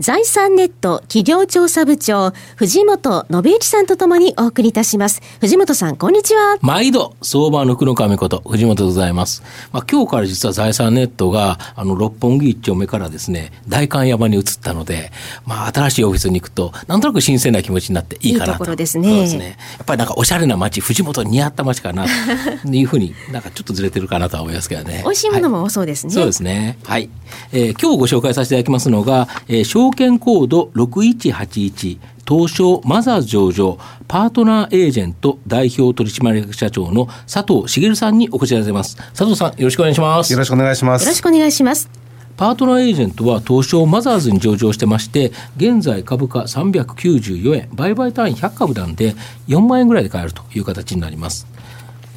財産ネット企業調査部長、藤本信之さんとともにお送りいたします。藤本さん、こんにちは。毎度、相場の福の神こと、藤本でございます。まあ、今日から実は財産ネットが、あの、六本木一丁目からですね、大観山に移ったので、まあ、新しいオフィスに行くと、なんとなく新鮮な気持ちになっていいかなと。いいところですね。そうですね。やっぱりなんかおしゃれな街、藤本に似合った街かな、というふうになんかちょっとずれてるかなとは思いますけどね。美味しいものも多そうですね、はい、そうですね。はい。えー、今日ご紹介させていただきますのが、えー、証券コード6181東証マザーズ上場パートナーエージェント代表取締役社長の佐藤茂さんにお越しいただいてます。佐藤さんよろしくお願いします。よろしくお願いします。よろしくお願いします。パートナーエージェントは東証マザーズに上場してまして現在株価394円売買単位100株なんで4万円ぐらいで買えるという形になります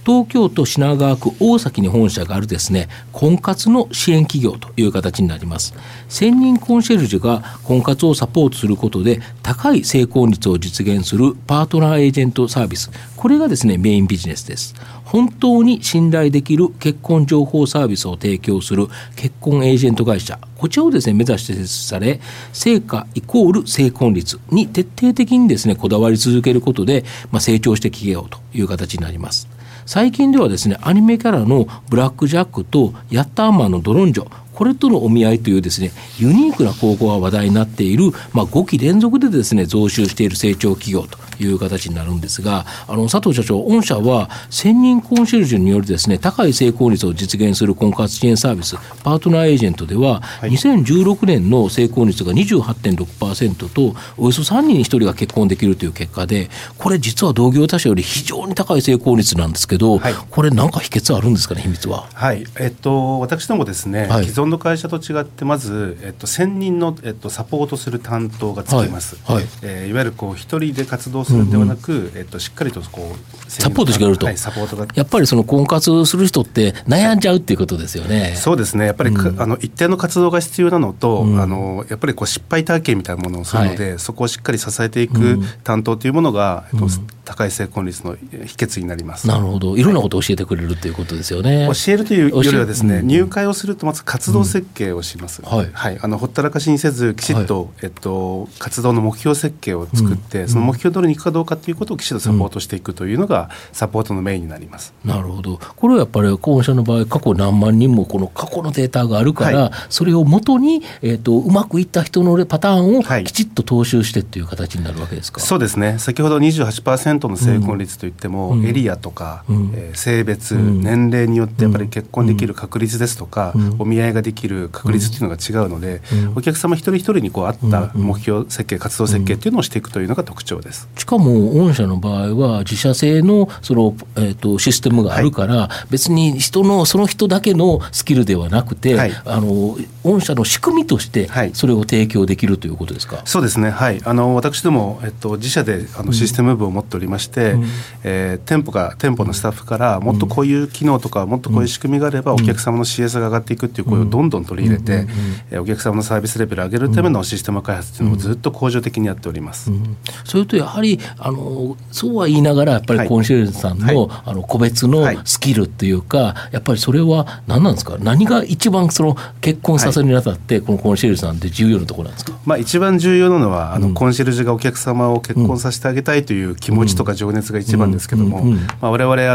東京都品川区大崎に本社があるですね。婚活の支援企業という形になります。専任コンシェルジュが婚活をサポートすることで高い成功率を実現するパートナーエージェントサービス。これがですねメインビジネスです。本当に信頼できる結婚情報サービスを提供する結婚エージェント会社。こちらをですね目指して設置され成果イコール成婚率に徹底的にですねこだわり続けることで、まあ、成長してきようという形になります。最近ではですねアニメキャラのブラック・ジャックとヤッターマンのドロンジョこれとのお見合いというですねユニークな高校が話題になっている、まあ、5期連続でですね増収している成長企業という形になるんですがあの佐藤社長御社は専任コンシェルジュによるですね高い成功率を実現する婚活支援サービスパートナーエージェントでは、はい、2016年の成功率が28.6%とおよそ3人に1人が結婚できるという結果でこれ実は同業他社より非常に高い成功率なんですけど、はい、これ何か秘訣あるんですかね秘密は？はい。えっと、私どもですね、はい、既存の会社と違ってまず、えっと、専任の、えっと、サポートする担当がつきます。はいはい。えー、いわゆるこう一人で活動するんではなく、うんうん、えっと、しっかりとこうサポートしてくれると、はい、サポートが。やっぱりその婚活する人って悩んじゃうっていうことですよね。そうですね。やっぱり、うん、あの一定の活動が必要なのと、うん、あのやっぱりこう失敗体験みたいなものをするので、はい、そこをしっかり支えていく担当というものが、えっと、高い成婚率の秘訣になります。なるほど。いろんなことを教えてくれるということですよね。教えるというよりはですね、入会をするとまず活動設計をします。はい、はい、あのほったらかしにせずきちっと、えっと活動の目標設計を作って、その目標通りにいくかどうかということをきちっとサポートしていくというのがサポートのメインになります。なるほど。これはやっぱり候補者の場合過去何万人もこの過去のデータがあるから、はい、それをもとにえっ、ー、とうまくいった人のパターンをきちっと踏襲してっていう形になるわけですか？そうですね。先ほど28%の成婚率といっても、うん、エリアとか、うん、えー、性別、うん、年齢によってやっぱり結婚できる確率ですとか、お見合いができる確率っていうのが違うので、お客様一人一人にこう合った目標設計、活動設計っていうのをしていくというのが特徴です。しかも御社の場合は自社製のその、えーと、システムがあるから、はい、別に人のその人だけのスキルではなくて、はい、あの御社の仕組みとしてそれを提供できるということですか、そうですね。はい。あの私ども、えっと、自社であのシステム部を持っておりまして、うん、えー、店舗が店舗のスタッフからもっとこういう機能とかもっとこういう仕組みがあればお客様の CS が上がっていくっていう声をどんどん取り入れて、うん、お客様のサービスレベルを上げるためのシステム開発っていうのをずっと恒常的にやっております、うん、それとやはりあのそうは言いながらやっぱりコンシェルジュさんの,、あの個別のスキルっていうか、やっぱりそれは何なんですか？何が一番その結婚させるにあたって、このコンシェルジュさんって重要なところなんですか、まあ、一番重要なのはあの、コンシェルジュがお客様を結婚させてあげたいという気持ちとか情熱が一番ですけどもわれわれ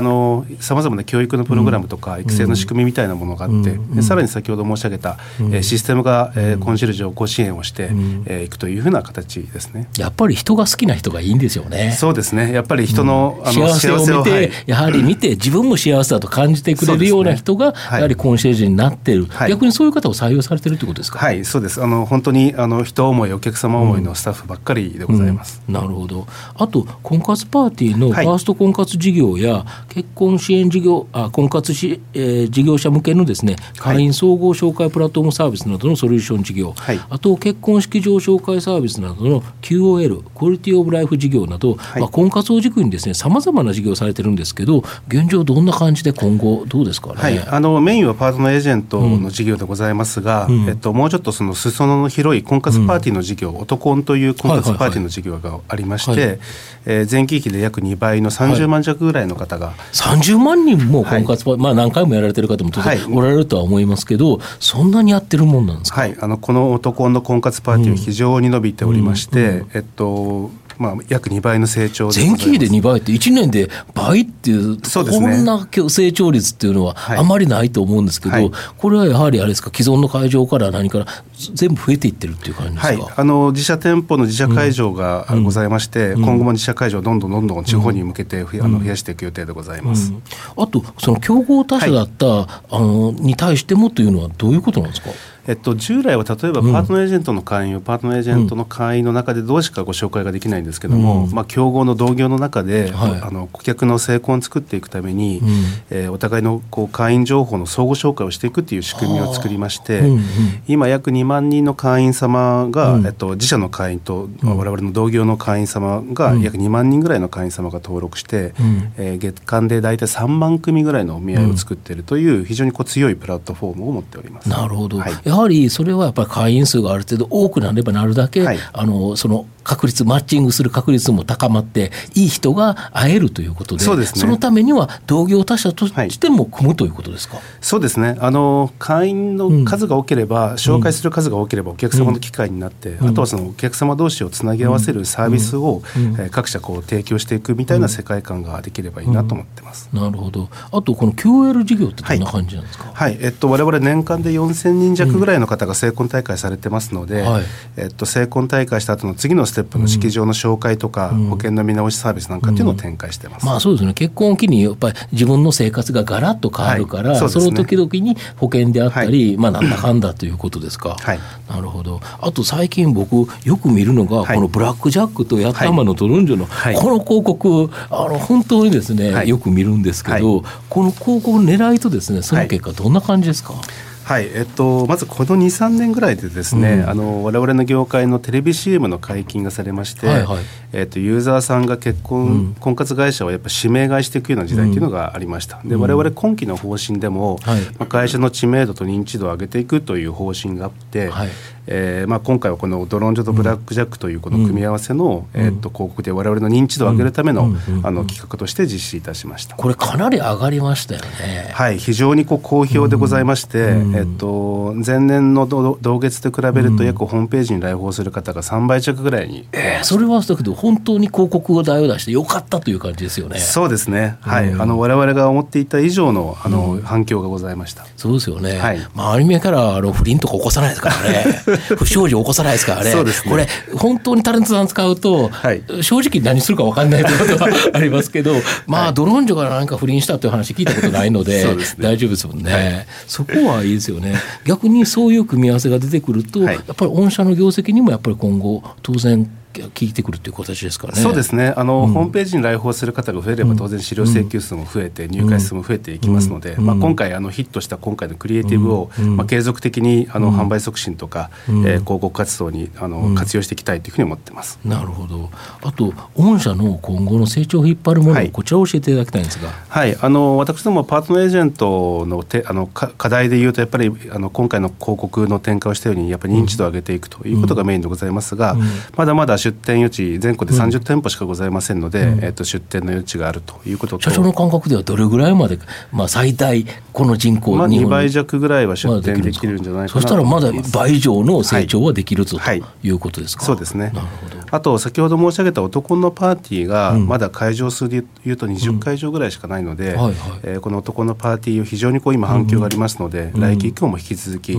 さまざまな教育のプログラムとか育成の仕組みみたいなものがあって、でさらに先ほど申し上げた、えシステムが、えコンシェルジュをご支援をしてい、えー、くというふうな形ですね。やっぱり人が好きな人がいいんですよね。そうですね。やっぱり人の,、あの幸せを見て、はい、やはり見て自分も幸せだと感じてくれるような人が、やはりコンシェルジュになってる、はい、逆にそういう方を採用されてるってことですか？はいそうです。あの本当にあの人思いお客様思いのスタッフばっかりでございます、うん。うん、なるほど。あと婚活パーティーのファースト婚活事業や、結婚支援事業あ婚活し、えー、事業者向けのですね会員総合紹介プラットフォームサービスなどのソリューション事業、はい、あと結婚式場紹介サービスなどの QOL クオリティオブライフ事業など、はい、まあ、婚活を軸にですねさまざまな事業をされてるんですけど現状どんな感じで今後どうですかね、はい、あのメインはパートナーエージェントの事業でございますが、うん、えっと、もうちょっとその裾野の広い婚活パーティーの事業、うん、男という婚活パーティーの事業がありまして、はい、えー、前期比で約2倍の30万弱ぐらいの方が、はい、30万人も婚活パー、はい、まあ何回もやられてる方も当然おられるとは思いますけど、そんなにやってるもんなんですか、はい、あのこの男の婚活パーティーは非常に伸びておりまして、えっとまあ、約2倍の成長前期比で2倍って1年で倍っていうそうです、ね、こんな成長率っていうのはあまりないと思うんですけど、はい、これはやはりあれですか？既存の会場から何から全部増えていってるっていう感じですか、はい、あの自社店舗の自社会場がございまして、うん、今後も自社会場をどんどんどんどん地方に向けて増や,、あの増やしていく予定でございます、うん、あとその競合他社だった、はい、あのに対してもというのはどういうことなんですか？えっと、従来は例えばパートナーエージェントの会員をパートナーエージェントの会員の中でどうしかご紹介ができないんですけども、うん、まあ、競合の同業の中で、はい、あの顧客の成功を作っていくために、うん、えー、お互いのこう会員情報の相互紹介をしていくっていう仕組みを作りまして、うんうん、今約2万人の会員様が、うん、えっと、自社の会員と、うん、我々の同業の会員様が約2万人ぐらいの会員様が登録して、うん、えー、月間で大体3万組ぐらいのお見合いを作っているという非常にこう強いプラットフォームを持っております。なるほど、はい、やはりそれはぱり会員数がある程度多くなればなるだけ、はい、あのその確率マッチングする確率も高まっていい人が会えるということでそうです、ね、そのためには同業他社としても組むということですか、はい、そうですね。あの会員の数が多ければ、うん、紹介する数が多ければお客様の機会になって、うん、あとはそのお客様同士をつなぎ合わせるサービスを、うん、えー、各社こう提供していくみたいな世界観ができればいいなと思ってます、なるほど。あとこの QL 事業ってどんな感じなんですか、はい、はい、えっと、我々年間で4000人弱ぐらいの方が成婚大会されてますので、はい、えっと、成婚大会した後の次のステップの式場の紹介とか、保険の見直しサービスなんかっていうのを展開してます、まあ、そうですね。結婚を機にやっぱり自分の生活がガラッと変わるから、はい。そね、その時々に保険であったり、まあ、なんだかんだということですか、はい、なるほど。あと最近僕よく見るのが、このブラック・ジャックとヤッタマのトルンジョの、この広告あの本当にですね、よく見るんですけど、この広告の狙いとですねその結果どんな感じですか、はいえっと、まずこの2、3年ぐらいでですね、うん、あの我々の業界のテレビ CM の解禁がされまして、はいはい、えっと、ユーザーさんが結婚、うん、婚活会社をやっぱ指名買いしていくような時代というのがありました、うん、で我々今期の方針でも、はい、まあ、会社の知名度と認知度を上げていくという方針があって、はいえーまあ、今回はこのドロンジョとブラック・ジャックというこの組み合わせの、うん、えー、と広告で我々の認知度を上げるための,、あの企画として実施いたしました。これかなり上がりましたよね。はい非常にこう好評でございまして、うん、えっと、前年の同月と比べると約ホームページに来訪する方が3倍弱ぐらいに、えー、それはだけど本当に広告を代を出してよかったという感じですよね。そうですね。はい、あの我々が思っていた以上のあの、反響がございました。そうですよね、はい、まあ、アニメからあの不倫とか起こさないですからね不祥事起こさないですからね。ね。これ本当にタレントさん使うと、はい、正直何するか分かんないということはありますけど まあドローン女が何か不倫したという話聞いたことないのでね、大丈夫ですもんね、はい、そこはいいですよね。逆にそういう組み合わせが出てくると、やっぱり御社の業績にもやっぱり今後当然聞いてくるという形ですかね。そうですね。あの、うん、ホームページに来訪する方が増えれば、当然資料請求数も増えて、入会数も増えていきますので、うん、まあ今回あのヒットした今回のクリエイティブを、まあ継続的にあの販売促進とか、えー、広告活動にあの活用していきたいというふうに思ってます。なるほど。あと御社の今後の成長を引っ張るもの、はい、こちらを教えていただきたいんですが。はい。あの私どもパートナーエージェントのてあの課題でいうとやっぱりあの今回の広告の展開をしたようにやっぱり認知度を上げていくということがメインでございますが、まだまだ出店余地全国で30店舗しかございませんので、うん、えー、と出店の余地があるということと。社長の感覚ではどれぐらいまで、まあ、最大この人口、まあ、2倍弱ぐらいは出店できるんじゃないかなそしたらまだ倍以上の成長はできるぞ、はい、ということですか、そうですね。なるほど。あと先ほど申し上げた男のパーティーがまだ会場数でいうと20会場ぐらいしかないので、えこの男のパーティーを非常にこう今反響がありますので、来期以降も引き続き、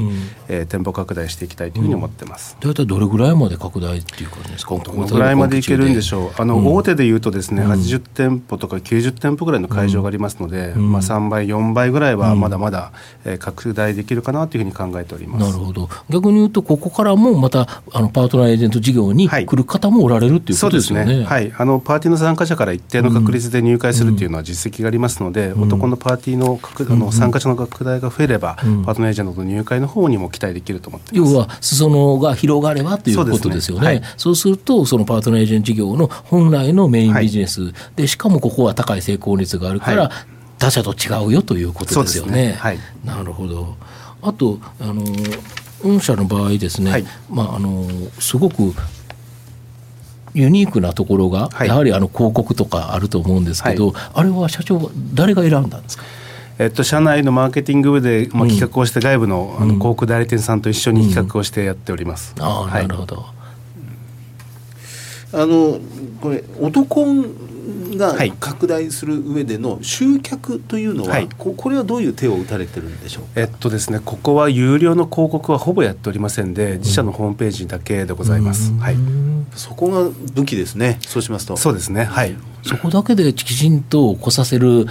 えー、店舗拡大していきたいというふうに思ってます。大体どれぐらいまで拡大っていう感じですか？どのぐらいまでいけるんでしょう。あの、うん、大手でいうとですね、うん、80店舗とか90店舗ぐらいの会場がありますので、うん、まあ、3倍4倍ぐらいはまだまだ、えー、拡大できるかなというふうに考えております。なるほど。逆に言うとここからもまたあのパートナーエージェント事業に来る方方もおられるっていうことですよね。ね。はい、あのパーティーの参加者から一定の確率で入会するっていうのは実績がありますので、うん、男のパーティーのあの参加者の拡大が増えれば、うん、パートナーエージェントの入会の方にも期待できると思って要は裾野が広がればということですよね。そう、ね。はい、そうするとそのパートナーエージェント事業の本来のメインビジネス、はい、でしかもここは高い成功率があるから、はい、他社と違うよということですよね。ね。はい、なるほど。あとあの御社の場合ですね、まあ、あのすごくユニークなところが、やはりあの広告とかあると思うんですけど、あれは社長誰が選んだんですか？えっと、社内のマーケティング部で、まあ、企画をして外部の,、あの広告代理店さんと一緒に企画をしてやっております。あなるほど、あのこれ男が拡大する上での集客というのは、はい、ここれはどういう手を打たれてるんでしょうえっとですねここは有料の広告はほぼやっておりませんで自社のホームページだけでございます、はい、そこが武器ですね。そうしますと。そうですね。はい。そこだけできちんと来させる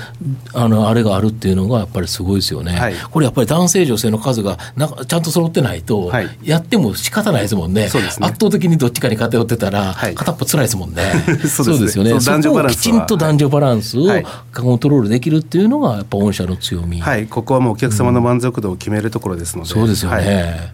あのあれがあるっていうのがやっぱりすごいですよね、はい、これやっぱり男性女性の数がなんかちゃんと揃ってないと、やっても仕方ないですもんね、ね、圧倒的にどっちかに偏ってたら、片っぽ辛いですもんね。そうですよね。男女バランスきちんと男女バランスをコントロールできるっていうのがやっぱ御社の強み。はい。ここはもうお客様の満足度を決めるところですので、うん、そうですよね、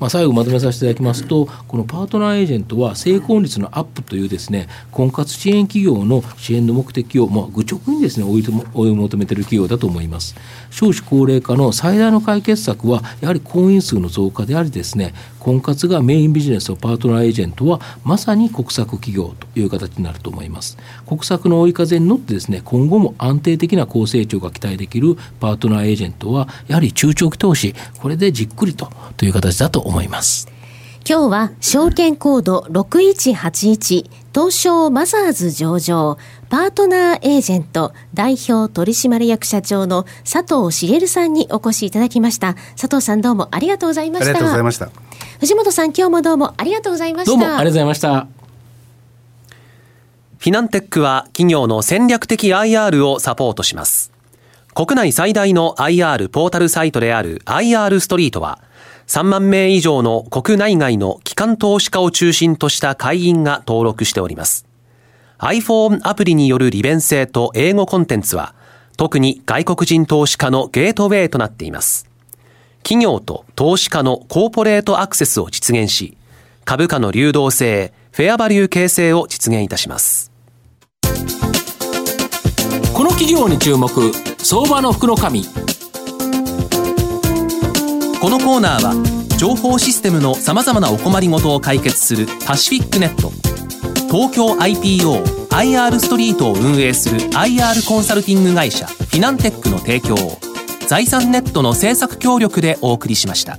まあ、最後まとめさせていただきますとこのパートナーエージェントは成功率のアップというですね婚活支援企業の支援の目的を、まあ、愚直にですね追い追い求めている企業だと思います。少子高齢化の最大の解決策はやはり婚姻数の増加でありですね婚活がメインビジネスのパートナーエージェントはまさに国策企業という形になると思います。国策の追い風に乗ってですね今後も安定的な高成長が期待できるパートナーエージェントはやはり中長期投資これでじっくりとという形だと思います。今日は証券コード6181東証マザーズ上場パートナーエージェント代表取締役社長の佐藤茂さんにお越しいただきました。佐藤さんどうもありがとうございました。ありがとうございました藤本さん今日もどうもありがとうございましたどうもありがとうございましたフィナンテックは企業の戦略的 IR をサポートします国内最大の IR ポータルサイトである IR ストリートは3万名以上の国内外の機関投資家を中心とした会員が登録しております。iPhone アプリによる利便性と英語コンテンツは、特に外国人投資家のゲートウェイとなっています。企業と投資家のコーポレートアクセスを実現し、株価の流動性、フェアバリュー形成を実現いたします。この企業に注目、相場の福の神。このコーナーは情報システムのさまざまなお困りごとを解決するパシフィックネット東京 IPOIR ストリートを運営する IR コンサルティング会社フィナンテックの提供を財産ネットの政策協力でお送りしました。